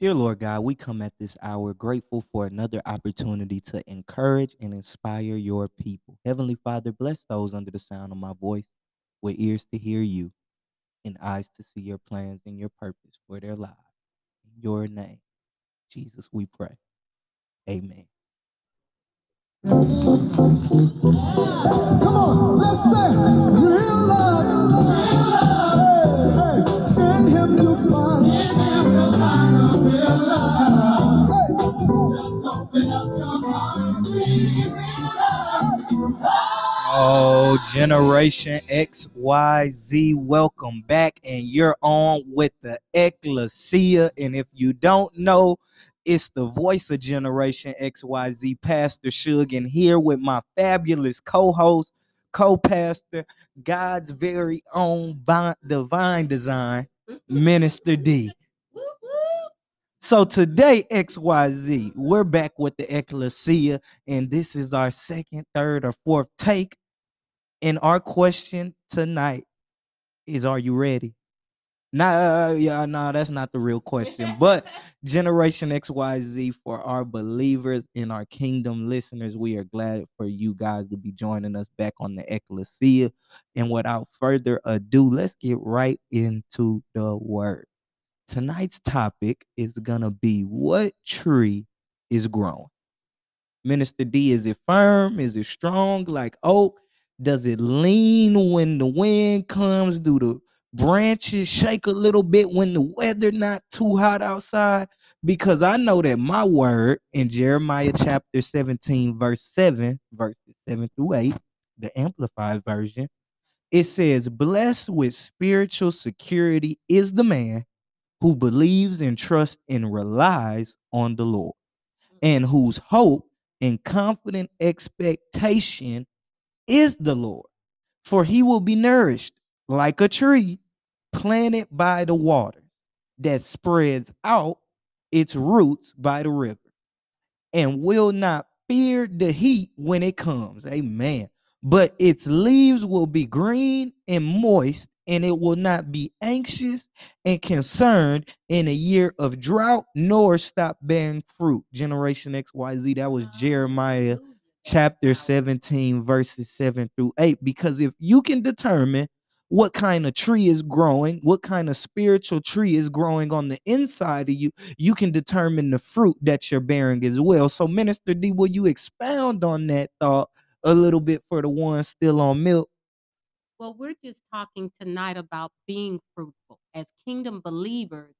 Dear Lord God, we come at this hour grateful for another opportunity to encourage and inspire your people. Heavenly Father, bless those under the sound of my voice with ears to hear you and eyes to see your plans and your purpose for their lives. In your name, Jesus, we pray. Amen. Come on, let's say real love. Oh, Generation XYZ, welcome back. And you're on with the Ekklesia. And if you don't know, it's the voice of Generation XYZ, Pastor Shug, and here with my fabulous co-host, co-pastor, God's very own divine design, mm-hmm. Minister Dee. So today, XYZ, we're back with the Ekklesia, and this is our second, third, or fourth take. And our question tonight is Are you ready? Nah, yeah, nah, that's not the real question. But Generation XYZ for our believers in our kingdom listeners, we are glad for you guys to be joining us back on the Ekklesia. And without further ado, let's get right into the word. Tonight's topic is gonna be what tree is growing. Minister Dee, is it firm? Is it strong like oak? Does it lean when the wind comes? Do the branches shake a little bit when the weather not too hot outside? Because I know that my word in Jeremiah chapter 17, verse 7, verses 7 through 8, the amplified version, it says, Blessed with spiritual security is the man who believes and trusts and relies on the Lord, and mm-hmm. whose hope and confident expectation is the Lord. For he will be nourished like a tree planted by the water that spreads out its roots by the river and will not fear the heat when it comes. Amen. But its leaves will be green and moist, and it will not be anxious and concerned in a year of drought, nor stop bearing fruit. Generation XYZ, that was Jeremiah chapter 17, verses 7 through 8. Because if you can determine what kind of tree is growing, what kind of spiritual tree is growing on the inside of you, you can determine the fruit that you're bearing as well. So, Minister Dee, will you expound on that thought a little bit for the ones still on milk? Well, we're just talking tonight about being fruitful. As kingdom believers,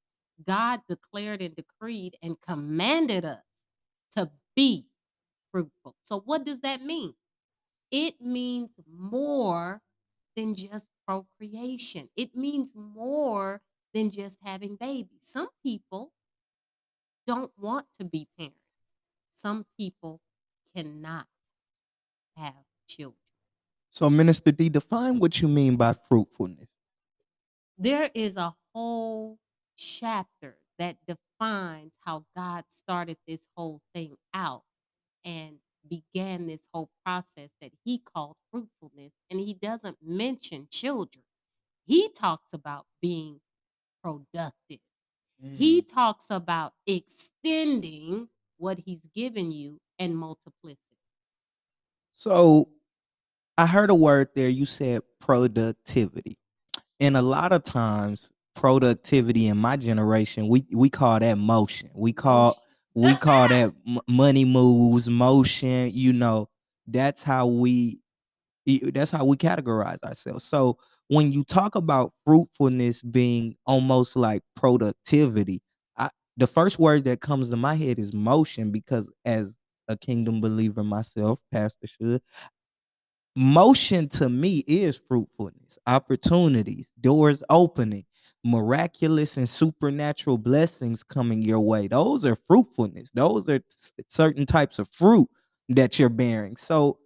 God declared and decreed and commanded us to be fruitful. So, what does that mean? It means more than just procreation, it means more than just having babies. Some people don't want to be parents, some people cannot have children. So, Minister Dee, define what you mean by fruitfulness. There is a whole chapter that defines how God started this whole thing out and began this whole process that he called fruitfulness. And he doesn't mention children, he talks about being productive. He mm. talks about extending what he's given you and multiplicity. So, I heard a word there. You said productivity, and a lot of times, productivity in my generation, we we call that motion. We call we call that money moves, motion. You know, that's how we that's how we categorize ourselves. So when you talk about fruitfulness being almost like productivity, I, the first word that comes to my head is motion because as a kingdom believer myself, Pastor Shug, motion to me is fruitfulness, opportunities, doors opening, miraculous and supernatural blessings coming your way. Those are fruitfulness. Those are certain types of fruit that you're bearing. So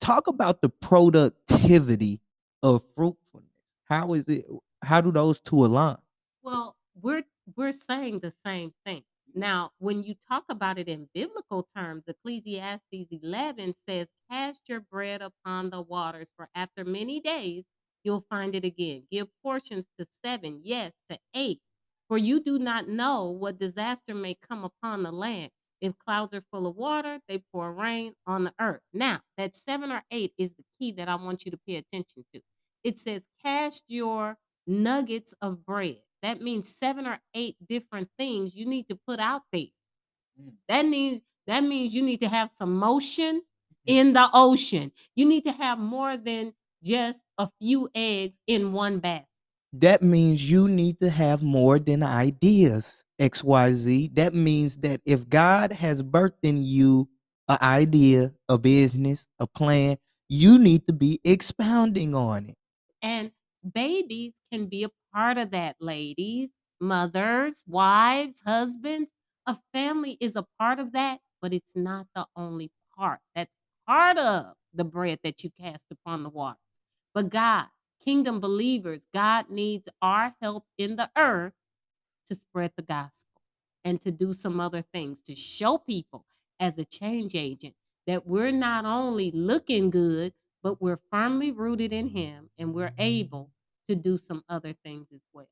talk about the productivity of fruitfulness. How is it? How do those two align? Well, we're we're saying the same thing. Now, when you talk about it in biblical terms, Ecclesiastes 11 says, Cast your bread upon the waters, for after many days you'll find it again. Give portions to seven, yes, to eight. For you do not know what disaster may come upon the land. If clouds are full of water, they pour rain on the earth. Now, that seven or eight is the key that I want you to pay attention to. It says, Cast your nuggets of bread. That means seven or eight different things you need to put out there. Mm. That means that means you need to have some motion in the ocean. You need to have more than just a few eggs in one basket. That means you need to have more than ideas, XYZ. That means that if God has birthed in you an idea, a business, a plan, you need to be expounding on it. And babies can be a part of that, ladies, mothers, wives, husbands. A family is a part of that, but it's not the only part. That's part of the bread that you cast upon the waters. But God, kingdom believers, God needs our help in the earth to spread the gospel and to do some other things to show people as a change agent that we're not only looking good, but we're firmly rooted in Him and we're mm-hmm. able to do some other things as well.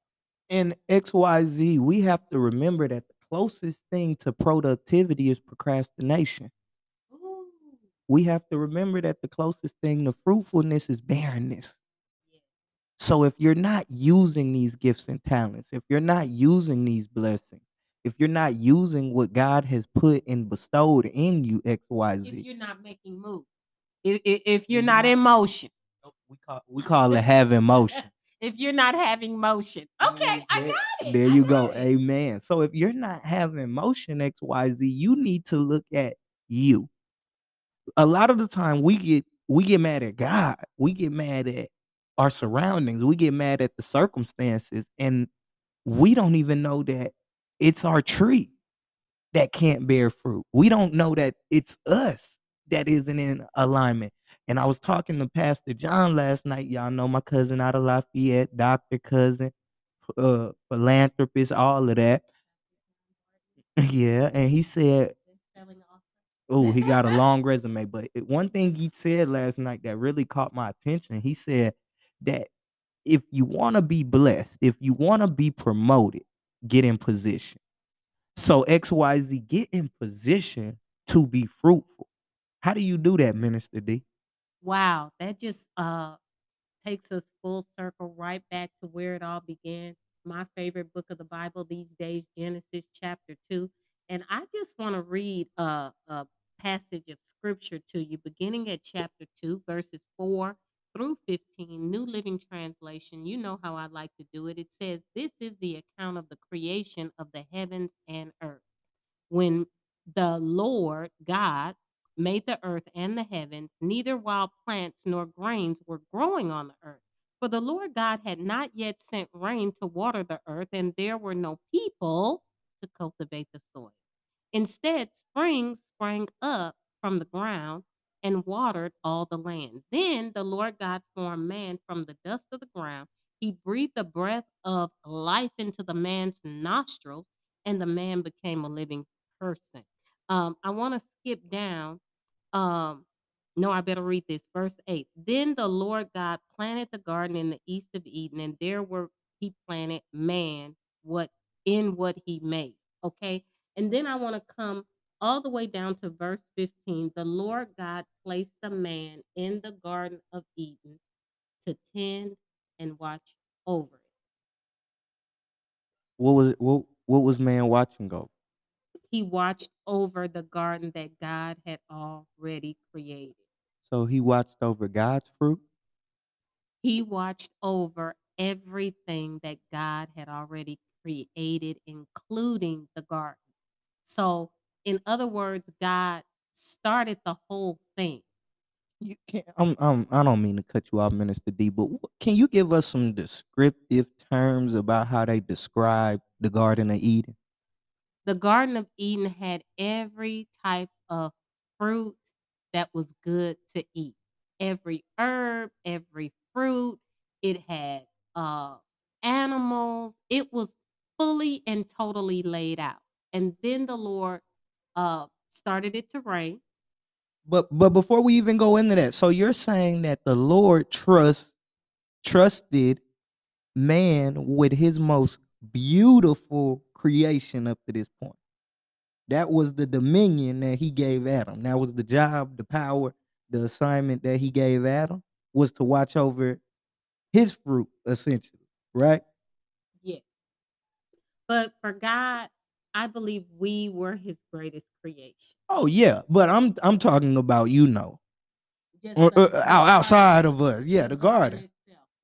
And XYZ, we have to remember that the closest thing to productivity is procrastination. Ooh, We have to remember that the closest thing to fruitfulness is barrenness. yeah. So if you're not using these gifts and talents, if you're not using these blessings, if you're not using what God has put and bestowed in you, If XYZ, you're not making moves, if, if, if you're not in motion, we call we call it having motion. If you're not having motion. Okay, mm, I There- got it. There you go. it. Amen. So if you're not having motion XYZ, you need to look at you. A lot of the time we get we get mad at God. We get mad at our surroundings. We get mad at the circumstances and we don't even know that it's our tree that can't bear fruit. We don't know that it's us that isn't in alignment. And I was talking to Pastor John last night. Y'all know my cousin out of Lafayette, doctor cousin, uh, philanthropist, all of that. Yeah, and he said, "Oh, he got a long resume." But one thing he said last night that really caught my attention. He said that if you want to be blessed, if you want to be promoted, get in position. So XYZ, get in position to be fruitful. How do you do that, Minister Dee? Wow, that just uh takes us full circle right back to where it all began. My favorite book of the Bible these days, Genesis chapter 2. And I just want to read a, a passage of scripture to you, beginning at chapter 2, verses 4 through 15, New Living Translation. You know how I like to do it. It says, This is the account of the creation of the heavens and earth. When the Lord God made the earth and the heavens, neither wild plants nor grains were growing on the earth. For the Lord God had not yet sent rain to water the earth, and there were no people to cultivate the soil. Instead, springs sprang up from the ground and watered all the land. Then the Lord God formed man from the dust of the ground. He breathed the breath of life into the man's nostrils, and the man became a living person. Um, I want to skip down. Um, no, I better read this. Verse 8. Then the Lord God planted the garden in the east of Eden, and there were he planted man what in what he made. Okay. And then I want to come all the way down to verse 15. The Lord God placed the man in the Garden of Eden to tend and watch over it. What was what what was man watching go? He watched over the garden that God had already created. So he watched over God's fruit. He watched over everything that God had already created, including the garden. So, in other words, God started the whole thing. You can I'm, I'm I don't mean to cut you off, Minister Dee, but can you give us some descriptive terms about how they describe the Garden of Eden? The Garden of Eden had every type of fruit that was good to eat. Every herb, every fruit. It had uh, animals. It was fully and totally laid out. And then the Lord uh, started it to rain. But but before we even go into that, so you're saying that the Lord trust trusted man with his most beautiful creation up to this point. That was the dominion that he gave Adam. That was the job, the power, the assignment that he gave Adam was to watch over his fruit, essentially, right? Yeah. But for God, I believe we were his greatest creation. Oh yeah, but I'm I'm talking about you know, or, uh, garden- outside of us. Yeah, the garden.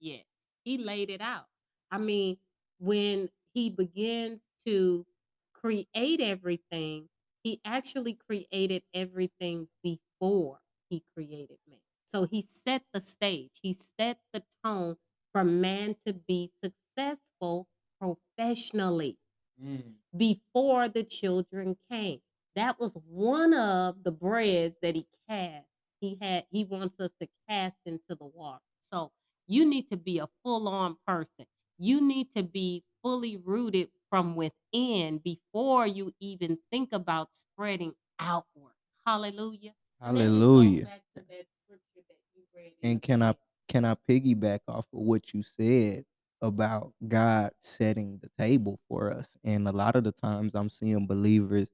Yes. He laid it out. I mean, when he begins to create everything, he actually created everything before he created man. So he set the stage, he set the tone for man to be successful professionally mm. before the children came. That was one of the breads that he cast. He had he wants us to cast into the water. So you need to be a full-on person. You need to be fully rooted from within before you even think about spreading outward. Hallelujah. And that just goes Hallelujah. back to that scripture that you read in And can I can I piggyback off of what you said about God setting the table for us? And a lot of the times I'm seeing believers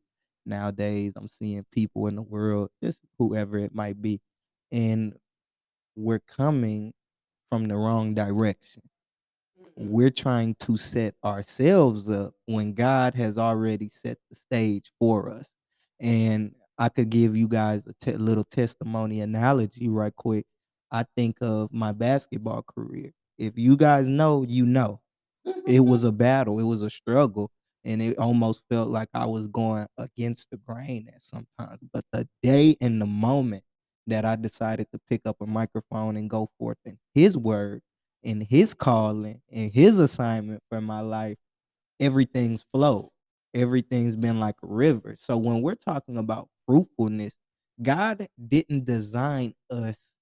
nowadays, I'm seeing people in the world, just whoever it might be, and we're coming from the wrong direction. We're trying to set ourselves up when God has already set the stage for us. And I could give you guys a te- little testimony analogy right quick. I think of my basketball career. If you guys know, you know. Mm-hmm, it was mm-hmm. a battle, it was a struggle, and it almost felt like I was going against the grain at sometimes. But the day and the moment that I decided to pick up a microphone and go forth in his word, in his calling, and his assignment for my life, everything's flowed. Everything's been like a river. So when we're talking about fruitfulness, God didn't design us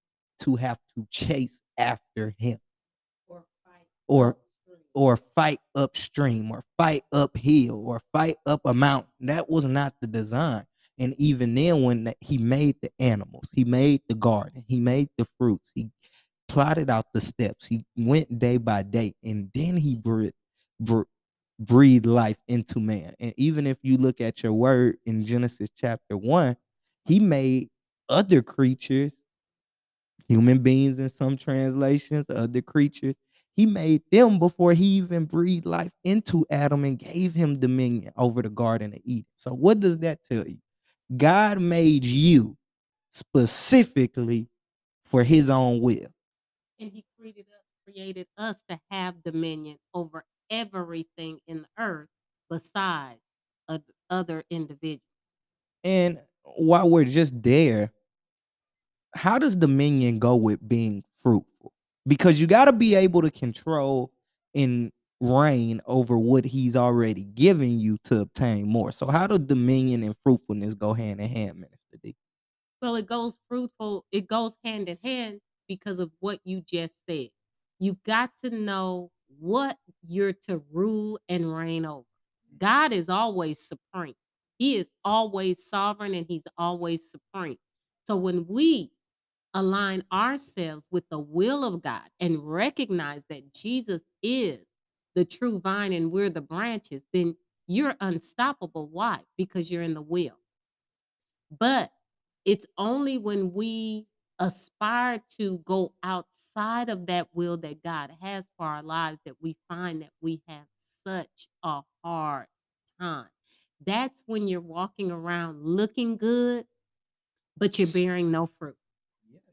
to have to chase after him or fight or upstream. or fight upstream or fight uphill or fight up a mountain. That was not the design. And even then, when he made the animals, he made the garden, he made the fruits, he plotted out the steps, he went day by day, and then he breathed, breathed life into man. And even if you look at your word in Genesis chapter one, he made other creatures, human beings in some translations, other creatures. He made them before he even breathed life into Adam and gave him dominion over the Garden of Eden. So, what does that tell you? God made you specifically for his own will. And he created us created us to have dominion over everything in the earth besides other individuals. And while we're just there, how does dominion go with being fruitful? Because you got to be able to control and reign over what he's already given you to obtain more. So, how do dominion and fruitfulness go hand in hand, Minister Dee? Well, it goes fruitful, it goes hand in hand because of what you just said. You got to know what you're to rule and reign over. God is always supreme. He is always sovereign and he's always supreme. So when we align ourselves with the will of God and recognize that Jesus is the true vine and we're the branches, then you're unstoppable. Why? Because you're in the will. But it's only when we aspire to go outside of that will that God has for our lives that we find that we have such a hard time. That's when you're walking around looking good, but you're bearing no fruit.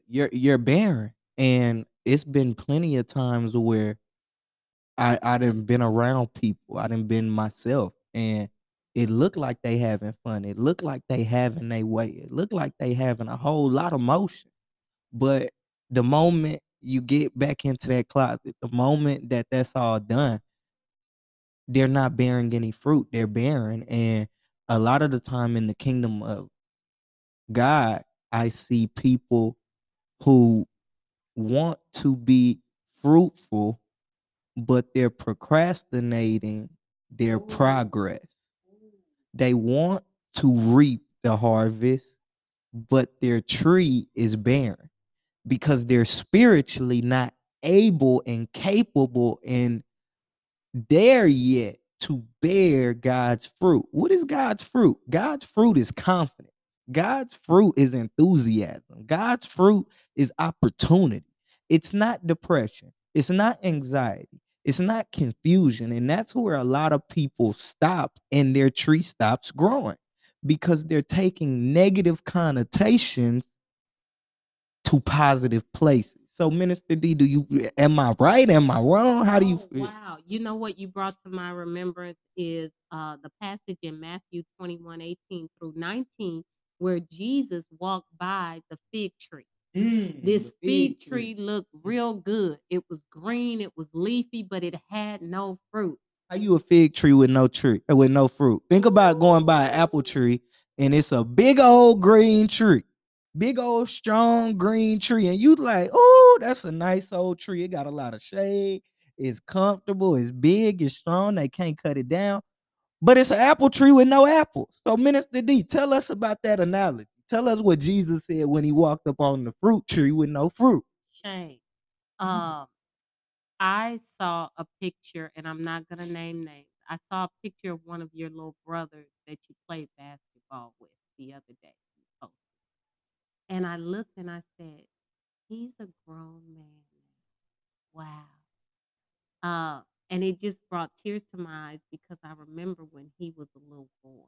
You're you're barren, and it's been plenty of times where I I done been around people, I done been myself, and it looked like they having fun. It looked like they having their way. It looked like they having a whole lot of motion. But the moment you get back into that closet, the moment that that's all done, they're not bearing any fruit. They're barren, and a lot of the time in the kingdom of God, I see people who want to be fruitful, but they're procrastinating their Ooh. progress. They want to reap the harvest, but their tree is barren because they're spiritually not able and capable and there yet to bear God's fruit. What is God's fruit? God's fruit is confidence. God's fruit is enthusiasm. God's fruit is opportunity. It's not depression. It's not anxiety. It's not confusion. And that's where a lot of people stop and their tree stops growing because they're taking negative connotations to positive places. So, Minister Dee, do you am I right? Am I wrong? How do you Oh, feel? wow. You know what you brought to my remembrance is uh, the passage in Matthew 21 18 through 19, where Jesus walked by the fig tree. This fig tree looked real good. It was green, it was leafy, but it had no fruit. Are you a fig tree with no tree uh, with no fruit? Think about going by an apple tree and it's a big old green tree. Big old strong green tree. And you like, oh, that's a nice old tree. It got a lot of shade. It's comfortable. It's big. It's strong. They can't cut it down. But it's an apple tree with no apples. So, Minister Dee, tell us about that analogy. Tell us what Jesus said when he walked up on the fruit tree with no fruit. Shame. Mm-hmm. Um, I saw a picture, and I'm not gonna name names. I saw a picture of one of your little brothers that you played basketball with the other day. And I looked and I said, he's a grown man. Wow. Uh, and it just brought tears to my eyes because I remember when he was a little boy,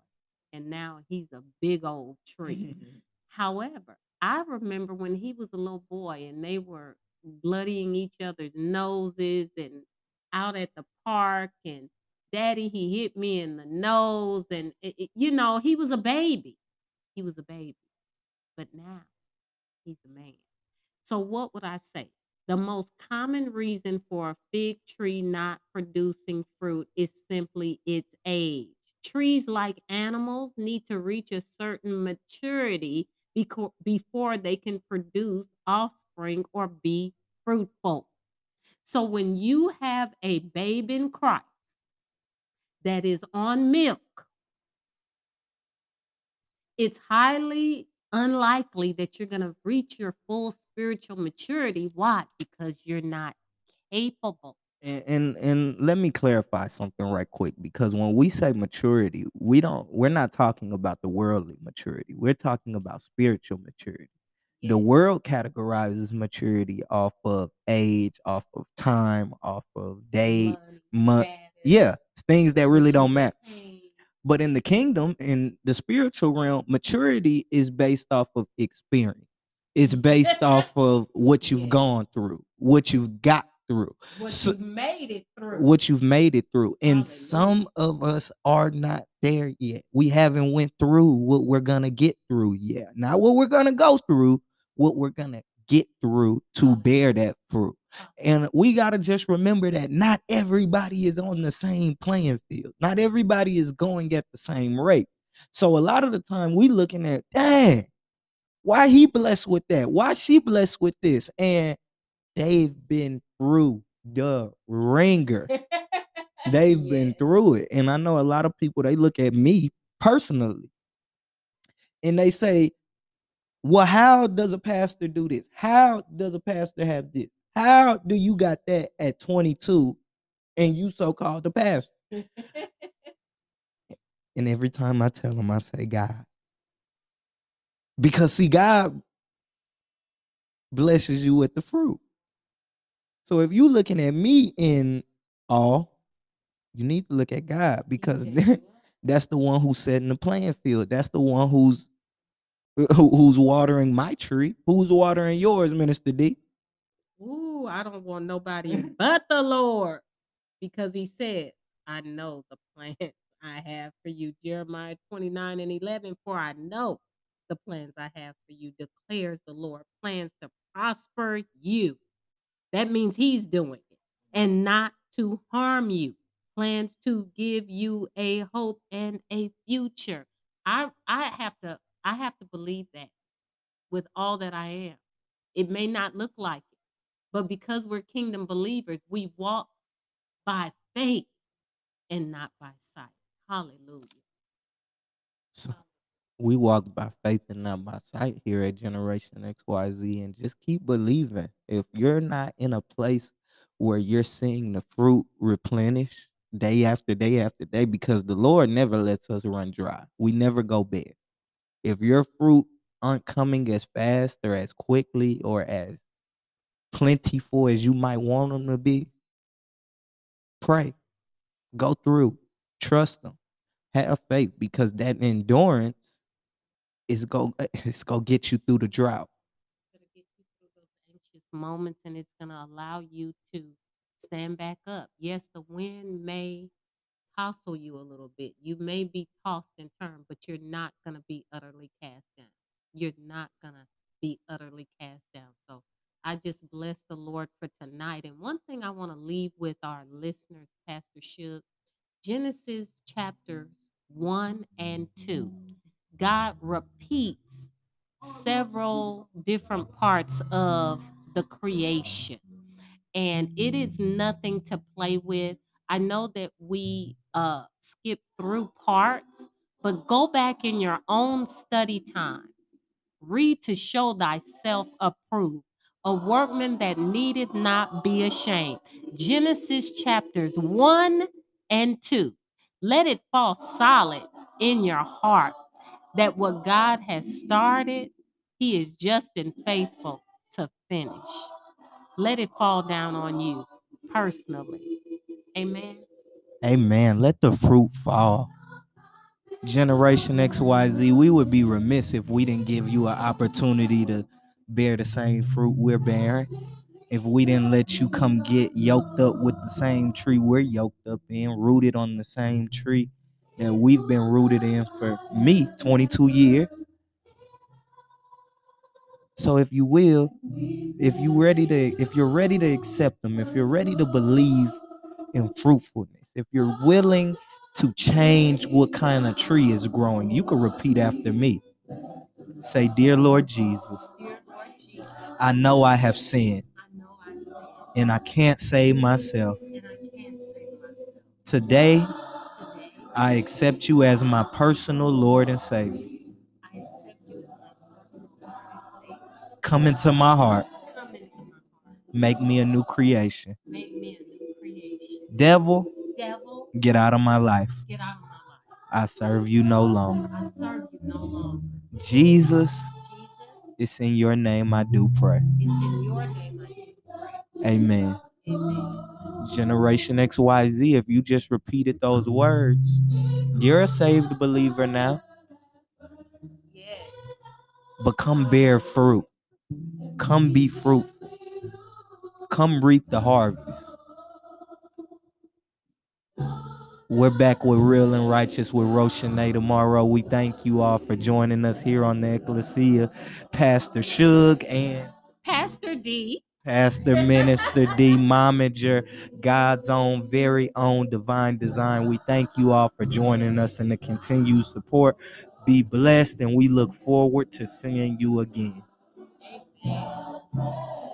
and now he's a big old tree. However, I remember when he was a little boy and they were bloodying each other's noses and out at the park and daddy he hit me in the nose and it, it- you know he was a baby he was a baby but now he's a man. So what would i say? The most common reason for a fig tree not producing fruit is simply its age. Trees like animals need to reach a certain maturity before they can produce offspring or be fruitful. So when you have a babe in Christ that is on milk, it's highly unlikely that you're going to reach your full spiritual maturity. Why? Because you're not capable. And, and and let me clarify something right quick because when we say maturity, we don't we're not talking about the worldly maturity. We're talking about spiritual maturity. The world categorizes maturity off of age, off of time, off of dates, month. Yeah, things that really don't matter. But in the kingdom, in the spiritual realm, maturity is based off of experience. It's based off of what you've Yeah. gone through, what you've got through, What So- you've made it through. what you've made it through. And Hallelujah. some of us are not there yet. We haven't went through what we're gonna get through yet. Not what we're gonna go through, what we're gonna get through to uh-huh. bear that fruit. And we got to just remember that not everybody is on the same playing field. Not everybody is going at the same rate. So a lot of the time we looking at, dang, why he blessed with that? Why she blessed with this? And they've been through the ringer. They've been through it. And I know a lot of people they look at me personally and they say, Well, how does a pastor do this? How does a pastor have this? How do you got that at 22 and you so called the pastor? And every time I tell them, I say, God. Because see, God blesses you with the fruit. So if you looking at me in all, you need to look at God because that's the one who's setting the playing field. That's the one who's who- who's watering my tree. Who's watering yours, Minister Dee? Ooh, I don't want nobody but the Lord because he said, I know the plans I have for you. Jeremiah 29 and 11, for I know the plans I have for you, declares the Lord. Plans to prosper you. That means he's doing it and not to harm you. Plans to give you a hope and a future. I I have to I have to believe that with all that I am. It may not look like it, but because we're kingdom believers, we walk by faith and not by sight. Hallelujah. So we walk by faith and not by sight here at Generation XYZ and just keep believing. If you're not in a place where you're seeing the fruit replenish, day after day after day because the Lord never lets us run dry. We never go bare. If your fruit aren't coming as fast or as quickly or as plentiful as you might want them to be, pray, go through, trust them, have faith because that endurance is go it's gonna get you through the drought. It's gonna get you through those anxious moments and it's gonna allow you to stand back up. Yes, the wind may tossle you a little bit. You may be tossed and turned, but you're not gonna be utterly cast down. You're not gonna be utterly cast down. So I just bless the Lord for tonight. And one thing I want to leave with our listeners, Pastor Shug, Genesis chapters one and two. God repeats several different parts of the creation. And it is nothing to play with. I know that we uh skip through parts, but go back in your own study time. Read to show thyself approved, a workman that needeth not be ashamed. Genesis chapters 1 and 2. Let it fall solid in your heart that what God has started, He is just and faithful to finish. Let it fall down on you personally. Amen. Amen. Let the fruit fall. Generation XYZ, we would be remiss if we didn't give you an opportunity to bear the same fruit we're bearing. If we didn't let you come get yoked up with the same tree we're yoked up in, rooted on the same tree that we've been rooted in for me 22 years. So if you will, if you ready to if you're ready to accept them, if you're ready to believe in fruitfulness, if you're willing to change what kind of tree is growing, you can repeat after me. Say, Dear Lord Jesus, I know I have sinned and I can't save myself. Today, I accept you as my personal Lord and Savior. Come into my heart. make me a new creation. Devil, Devil, get out of my life. get out of my life. I serve you no longer. I serve you no longer. Jesus, Jesus, it's in your name I do pray. it's in your name I do pray. Amen. Amen. Generation XYZ, if you just repeated those words, you're a saved believer now. Yes. But come bear fruit. Come be fruitful. Come reap the harvest. We're back with Real and Righteous with Roshanae tomorrow. We thank you all for joining us here on the Ekklesia. Pastor Shug and Pastor Dee. Pastor Minister Dee, Momager, God's own very own divine design. We thank you all for joining us and the continued support. Be blessed, and we look forward to seeing you again. Amen.